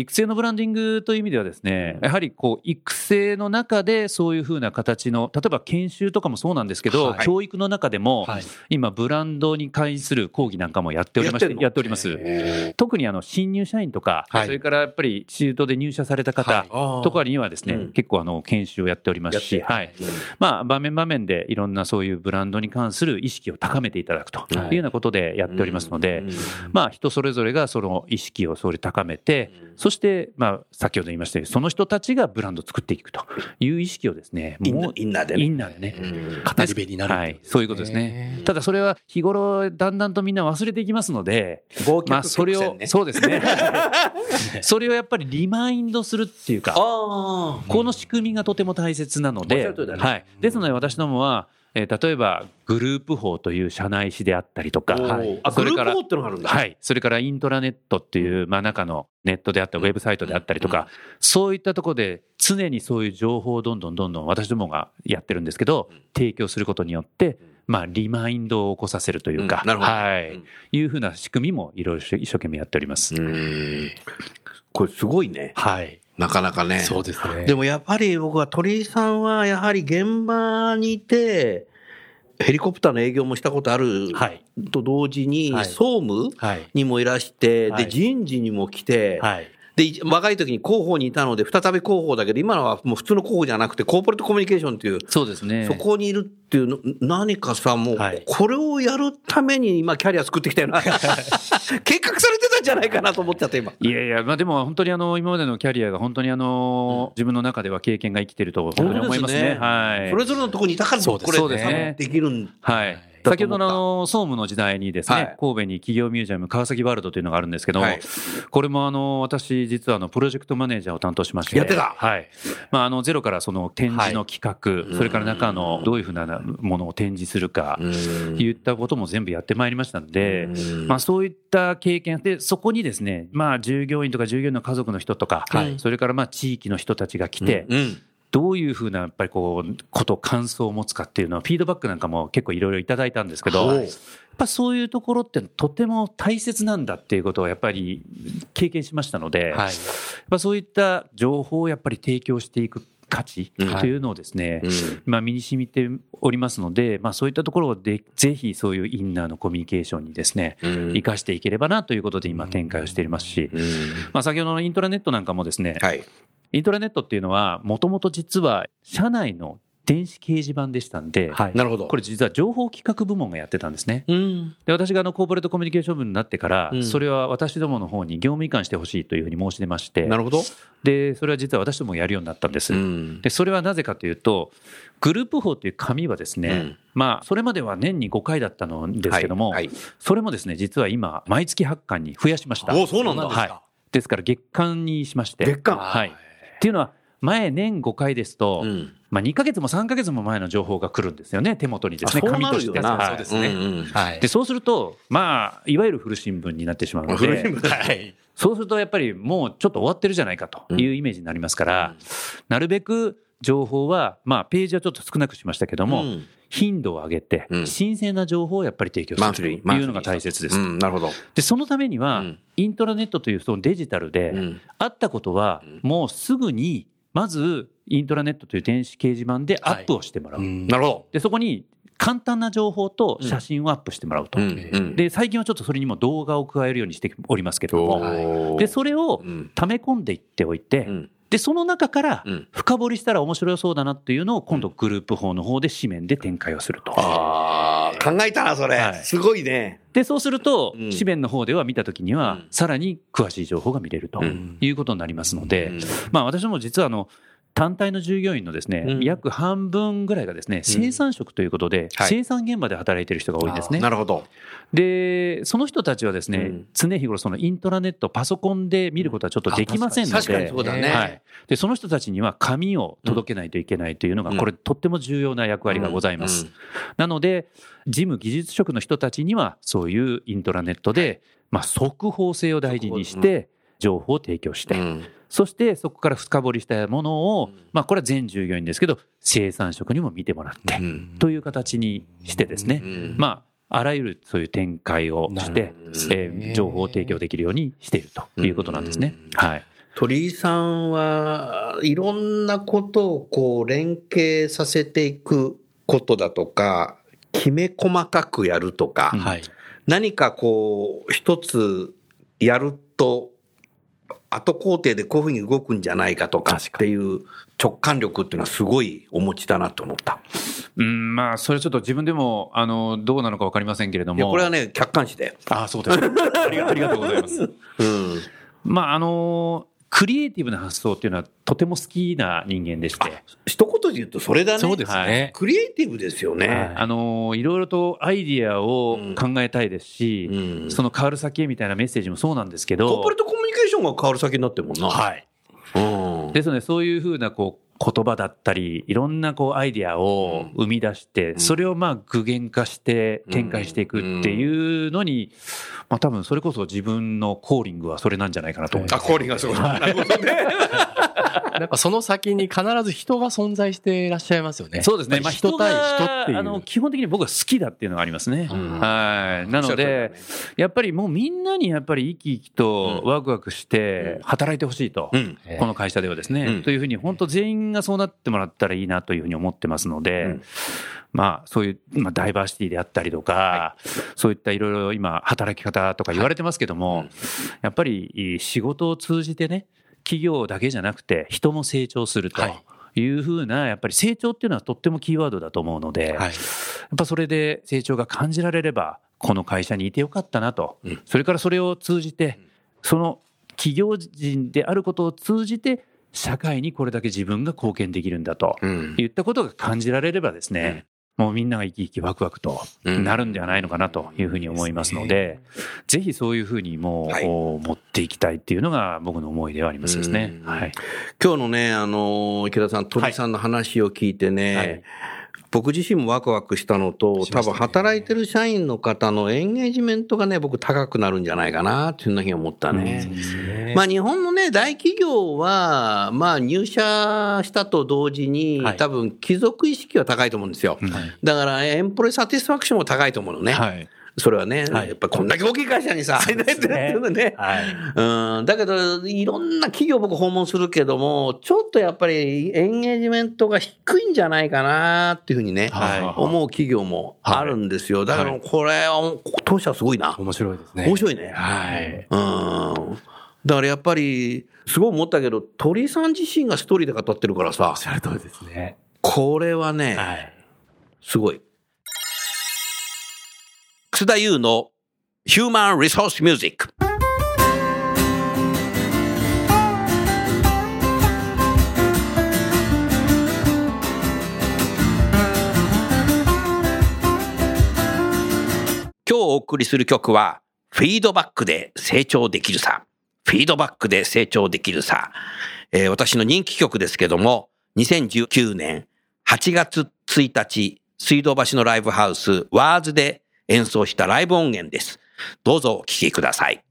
育成のブランディングという意味ではですね、やはりこう育成の中でそういうふうな形の、例えば研修とかもそうなんですけど、
はい。
教育の中でも、
はい。
今ブランドに関する講義なんかもやっておりまして、
やって
おります。特にあの新入社員とか、
はい。
それからやっぱりシートで入社された方
はい。
とかにはですね、
うん。
結構あの研修をやっておりますし、はい。まあ場面場面でいろんなそういうブランドに関する意識を高めていただくとい。うようなことでやっておりますので、まあ人それぞれがその意識をそれ高めて、そそして、まあ、先ほど言いましたように、その人たちがブランドを作っていくという意識をですね、もう
インナーでね。
インナーでね。
うん。
語り部になる
はい、そういうことですね。
ね。
ただそれは日頃だんだんとみんな忘れていきますので、まあそれを、そうですね。それをやっぱりリマインドするっていうか、
あ
この仕組みがとても大切なので、はい。ですので私どもは、えー例えばグループ法という社内誌であったりとか、
あ、
はい
あ、グループ
それから
法ってのがあるんだ。
はい。それからイントラネットっていう、まあ中のネットであったり、ウェブサイトであったりとか、そういったところで常にそういう情報をどんどんどんどん私どもがやってるんですけど、提供することによって、まあリマインドを起こさせるというか、
うんなるほど
はい、
うん
いうふうな仕組みもいろいろ一生懸命やっております。
うん。これすごいね。
はい。
なかなかね。
そうですね。
でもやっぱり僕は鳥居さんはやはり現場にいて、ヘリコプターの営業もしたことある
はい。
と同時に、
はい
総務
はい。
にもいらして、で、
はい
人事にも来て、
はい。
で、若い時に広報にいたので、再び広報だけど、今のはもう普通の広報じゃなくて、コーポレートコミュニケーションっていう、
そうですね。
そこにいるっていうの、何かさ、もう
はい、
これをやるために今、キャリア作ってきたような、計画されてたんじゃないかなと思っちゃって、今。
いやいや、まあでも本当にあの、今までのキャリアが本当にあの、自分の中では経験が生きてると本当に思いますね。はい。
それぞれのところにいたから、これ、
そうですね
できるん
はい。先ほどのあの総務の時代にですね、
はい。
神戸に企業ミュージアム川崎ワールドというのがあるんですけども、
はい。
これもあの私実はあのプロジェクトマネージャーを担当しまして、
やってた。
はい。まああのゼロからその展示の企画、
い。
それから中のどういうふうなものを展示するか、
うん。
いったことも全部やってまいりましたので、
うん。
まあそういった経験で、そこにですね、まあ従業員とか従業員の家族の人とか、
はい。
それからまあ地域の人たちが来て、
うん
どういうふうなやっぱりこう、こと、感想を持つかっていうのは、フィードバックなんかも結構いろいろいただいたんですけど、
はい。
やっぱそういうところってとても大切なんだっていうことをやっぱり経験しましたので、やっ
はい。
ぱそういった情報をやっぱり提供していく価値
うん
というのをですね、
うん。
まあ身に染みておりますので、まあそういったところをでぜひそういうインナーのコミュニケーションにですね、
うん。
生かしていければなということで今展開をしていますし、
うん。
まあ先ほどのイントラネットなんかもですね、
はい。
イントラネットっていうのは、もともと実は社内の電子掲示板でしたんで、
はい。
なるほど。
これ実は情報企画部門がやってたんですね。
うん。
で、私があのコーポレートコミュニケーション部になってから、
うん
それは私どもの方に業務移管してほしいというふうに申し出まして、
なるほど。
で、それは実は私どもやるようになったんです。
うん
で、それはなぜかというと、グループ法という紙はですね、
うん
まあ、それまでは年に5回だったのですけども、
はいはい
それもですね、実は今、毎月発刊に増やしました。
おそうなんだ
はい。ですから月間にしまして。
月間
はい。っていうのは、前年5回ですと、
うん。
まあ2ヶ月も3ヶ月も前の情報が来るんですよね、手元にですね、紙として。
そうですね。
うんうん
はい。
で、そうすると、まあ、いわゆる古新聞になってしまうの
古新
で、
はい。
そうするとやっぱりもうちょっと終わってるじゃないかというイメージになりますから、なるべく情報は、まあ、ページはちょっと少なくしましたけども、
うん
頻度を上げて
う、ん。
新鮮な情報をやっぱり提供するというのが大切です。
うん、なるほど。
で、そのためには、
うん。
イントラネットというそのデジタルで、
うん。
あったことは、もうすぐに、まず、イントラネットという電子掲示板でアップをしてもらう。
なるほ
で、そこに簡単な情報と写真をアップしてもらうと。で、最近はちょっとそれにも動画を加えるようにしておりますけども、で、それを
うん。
溜め込んでいっておいて、
うん
で、その中から
うん。
深掘りしたら面白そうだなっていうのを今度グループ法の方で紙面で展開をすると。
ああ、考えたな、それ。
は。い。
すごいね。
で、そうすると、
うん。
紙面の方では見たときには
うん、
さらに詳しい情報が見れると
うん。
いうことになりますので、
うん。
まあ私も実はあの、単体の従業員のですね、
うん。
約半分ぐらいがですね、生産職ということで、
はい。
生産現場で働いてる人が多いんですね。
なるほど。
で、その人たちはですね、
うん。
常日頃そのイントラネット、パソコンで見ることはちょっとできませんの
確かに
で、
そうだね。
はい。で、その人たちには紙を届けないといけないというのが、
うん。
これとっても重要な役割がございます。
うん。
なので、事務技術職の人たちには、そういうイントラネットで、まあ、速報性を大事にして、情報を提供して、
うん
そしてそこから深掘りしたものを、まあ、これは全従業員ですけど、生産職にも見てもらって、
うん。
という形にしてですね、
うん。
まあ、あらゆるそういう展開をして、えー情報を提供できるようにしているということなんですね。はい。
鳥居さんはいろんなことをこう連携させていくことだとか、きめ細かくやるとか、
はい。
何かこう一つやると、後工程でこういうふうに動くんじゃないかとかっていう直感力っていうのはすごいお持ちだなと思った。
うん、まあ、それちょっと自分でも、あの、どうなのかわかりませんけれど
いや、
も。
これはね、客観視で。
ああ、そうですか。ありがありがとうございます。
うん。
まあ、あの、クリエイティブな発想っていうのはとても好きな人間でして。
一言で言うとそれだね。
そうですね。
クリエイティブですよね。
あのいろいろとアイディアを考えたいですし、
うん
その変わる先へみたいなメッセージもそうなんですけ
コー
ど
ポレートコミュニケーションが変わる先になってるもんな。
はい。
うん。
ですのでそういうふうなこう言葉だったりいろんなこうアイディアを生み出して、
ん
それをまあ具現化して展開していくっていうのに、まあ多分それこそ自分のコーリングはそれなんじゃないかなと思います。
あ、氷がすごい。なるほどね。
なんかその先に必ず人が存在していらっしゃいますよね。
そうですね。まあ人
人対人
が
っていう。
あの基本的に僕は好きだっていうのがありますね。
うん
はい。なので、やっぱりもうみんなにやっぱり生き生きとワクワクして働いてほしいと。この会社ではですね、
うん
というふうに本当全員がそうなってもらったらいいなというふうに思ってますので、
うん。
まあそういう、まあ、ダイバーシティであったりとか、そういったいろいろ今働き方とか言われてますけども、やっぱり仕事を通じてね、企業だけじゃなくて人も成長すると。
はい。
いうふうな、やっぱり成長っていうのはとってもキーワードだと思うので、
はい。
やっぱそれで成長が感じられれば、この会社にいてよかったなと、
うん。
それからそれを通じて、その企業人であることを通じて、社会にこれだけ自分が貢献できるんだと
うん。
いったことが感じられればですね、もうみんなが生き生きワクワクと
うん
なるんではないのかなというふうに思いますので、ぜひそういうふうにもう、
はい
持っていきたいっていうのが僕の思いではありますですね。
うん
はい。
今日のね、あの、池田さん、鳥さんの話を聞いてね、
はい
僕自身もワクワクしたのと、多分働いてる社員の方のエンゲージメントがね、僕高くなるんじゃないかな、っていうふうに思ったね。まあ日本のね、大企業は、まあ入社したと同時に、
はい
多分貴族意識は高いと思うんですよ。だからエンプロイサティスファクションも高いと思うのね。
はい。
それはね、
はい
やっぱこんだけ大きい会社にさ、入れてるっていうのね。
はい。
うん、だけど、いろんな企業僕訪問するけども、ちょっとやっぱりエンゲージメントが低いんじゃないかなっていうふうにね、
はい
思う企業もあるんですよ。だからこれは、当社すごいな。
面白いですね。
面白いね。
はい。
うん。だからやっぱり、すごい思ったけど、鳥さん自身がストーリーで語ってるからさ
おっ、しゃる通りですね。
これはね、
はい。
すごい。楠田優のヒューマン・リソース・ミュージック。今日お送りする曲は、フィードバックで成長できるさ。フィードバックで成長できるさ。えー私の人気曲ですけども、2019年8月1日、水道橋のライブハウス、ワーズで演奏したライブ音源です。どうぞお聴きください。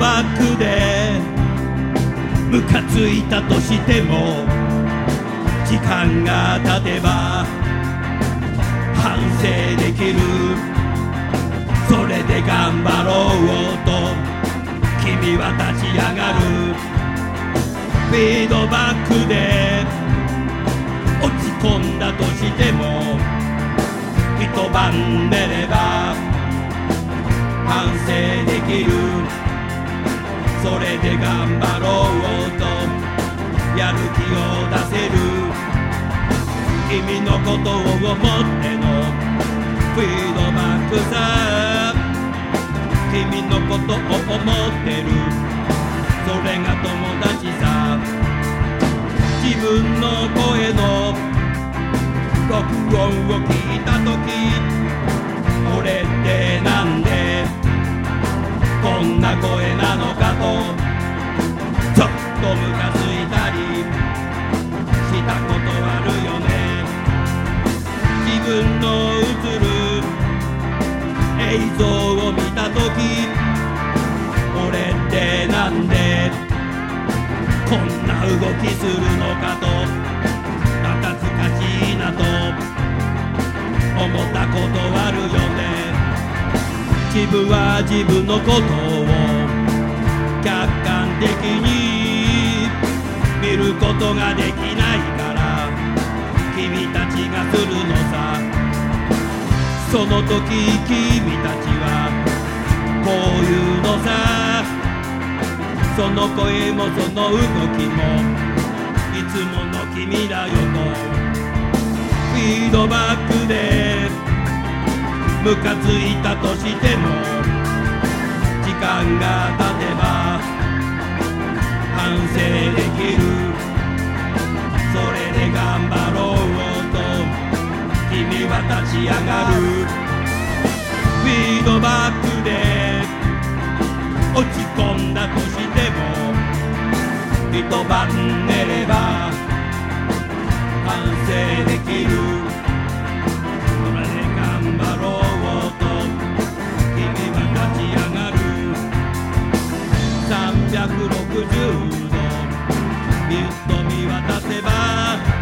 バックでムカついたとしても時間が経てば反省できる。それで頑張ろうと君は立ち上がる。フィードバックで落ち込んだとしても一晩寝れば反省できる。それで頑張ろうとやる気を出せる。君のことを思ってのフィードバックさ。君のことを思ってる。それが友達さ。自分の声の録音を聞いた時俺ってなんでこんな声なのかと。ちょっとムカついたり。したことあるよね。自分の映る映像を見た時。俺ってなんで。こんな動きするのかと。また懐かしいなと。思ったことあるよね。自分は自分のことを客観的に見ることができないから君たちがするのさ。その時君たちはこういうのさ。その声もその動きもいつもの君だよとフィードバックでムカついたとしても時間が経てば反省できるそれで頑張ろうと君は立ち上がる。フィードバックで落ち込んだとしても一晩寝れば反省できる。360度ビュッと見渡せば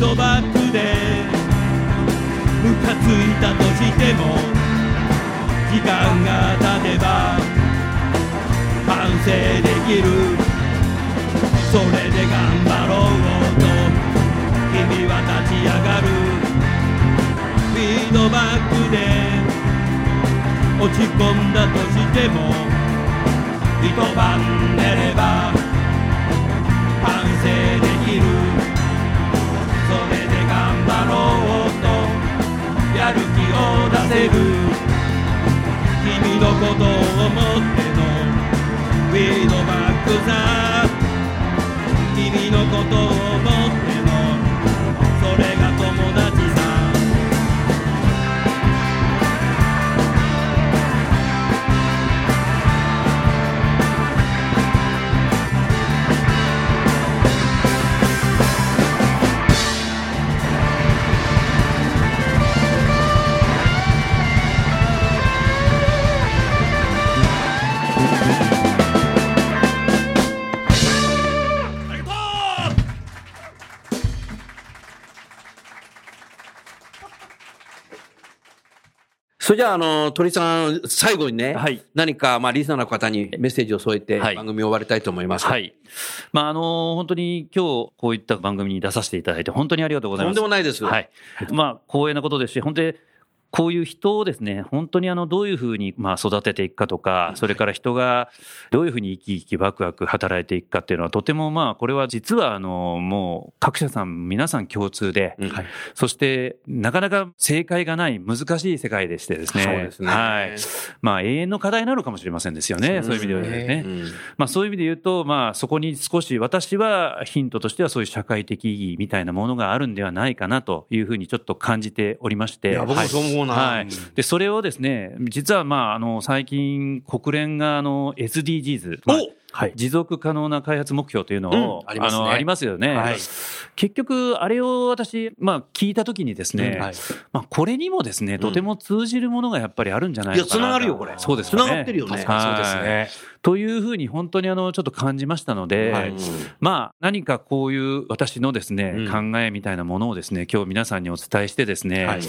ドバックでムカついたとしても時間が経てば反省できる。それで頑張ろうと君は立ち上がる。フィードバックで落ち込んだとしても一晩寝れば反省できる。だろうとやる気を出せる。君のことを思ってのフィードバックさ君のことを思ってそれ
じゃあ、あの、鳥さん、最後にね、
はい
何か、まあ、リスナーの方にメッセージを添えて、
はい
番組を終わりたいと思います。
はい。まあ、あの、本当に今日こういった番組に出させていただいて本当にありがとうござい
とん
ます。
でもないです。
はい。まあ、光栄なことですし、本当に、こういう人をですね、本当にあの、どういうふうに、まあ、育てていくかとか、それから人がどういうふうに生き生きワクワク働いていくかっていうのは、とてもまあ、これは実は、あの、もう、各社さん、皆さん共通で、
うん
はい
そして、なかなか正解がない難しい世界でしてですね。
そうですね
はい。まあ、永遠の課題なのかもしれませんですよね。そういう意味ではね。
うん
まあそういう意味で言うと、まあそこに少し私はヒントとしてはそういう社会的意義みたいなものがあるんではないかなというふうにちょっと感じておりまして。
いや、僕もそう思うな。
はい。で、それをですね、実はまあ、あの、最近、国連が、あの、SDGs、まあ
はい。
持続可能な開発目標というのを、
うんあります
ありますよね。
はい
結局、あれを私、まあ、聞いたときにですね、
はい
まあ、これにもですね、とても通じるものがやっぱりあるんじゃない
いや、
のかな。
繋がるよ、これ。
そうですよね。
繋がってるよね。
そうですね。
というふうに本当にあのちょっと感じましたので、
はい
まあ何かこういう私のですね、
うん
考えみたいなものをですね今日皆さんにお伝えしてですね、
はい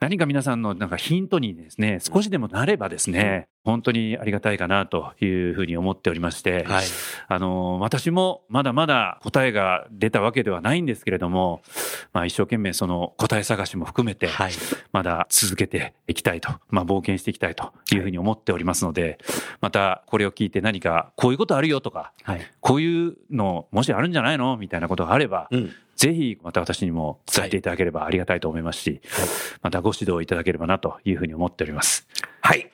何か皆さんのなんかヒントにですね少しでもなればですね、本当にありがたいかなというふうに思っておりまして、
はい。
あの私もまだまだ答えが出たわけではないんですけれども、まあ、一生懸命その答え探しも含めて、
はい。
まだ続けていきたいと、まあ、冒険していきたいというふうに思っておりますので、またこれを聞いて何かこういうことあるよとか、
はい。
こういうのもしあるんじゃないのみたいなことがあれば、
うん。
ぜひまた私にも伝えていただければありがたいと思いますし、またご指導いただければなというふうに思っております。
はい。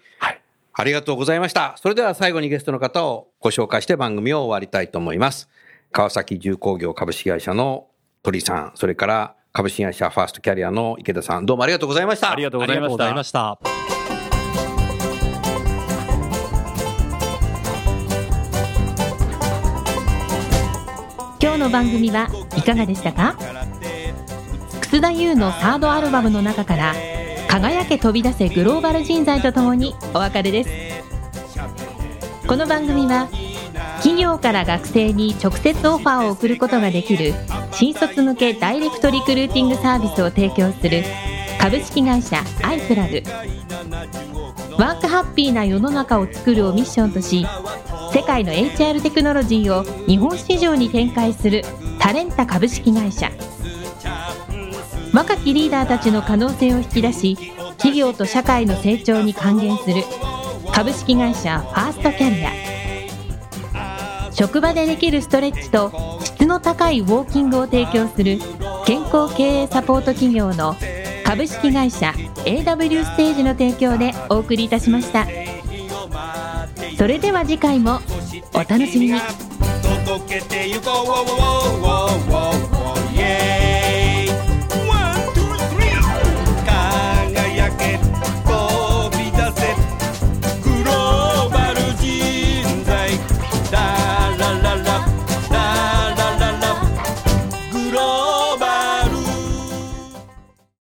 はい。
ありがとうございました。それでは最後にゲストの方をご紹介して番組を終わりたいと思います。川崎重工業株式会社の鳥さん、それから株式会社ファーストキャリアの池田さん、どうもありがとうございました。
ありがとうございま
ありがとうございま
し
した。
今日の番組はいかがでしたか？楠田優のサードアルバムの中から「輝け飛び出せグローバル人材」とともにお別れです。この番組は企業から学生に直接オファーを送ることができる新卒向けダイレクトリクルーティングサービスを提供する株式会社アイプラグ。ワークハッピーな世の中を作るをミッションとし世界の HR テクノロジーを日本市場に展開するタレンタ株式会社。若きリーダーたちの可能性を引き出し企業と社会の成長に還元する株式会社ファーストキャリア。職場でできるストレッチと質の高いウォーキングを提供する健康経営サポート企業の株式会社 AW ステージの提供でお送りいたしました。それでは次回もお楽しみに。
届けてゆこう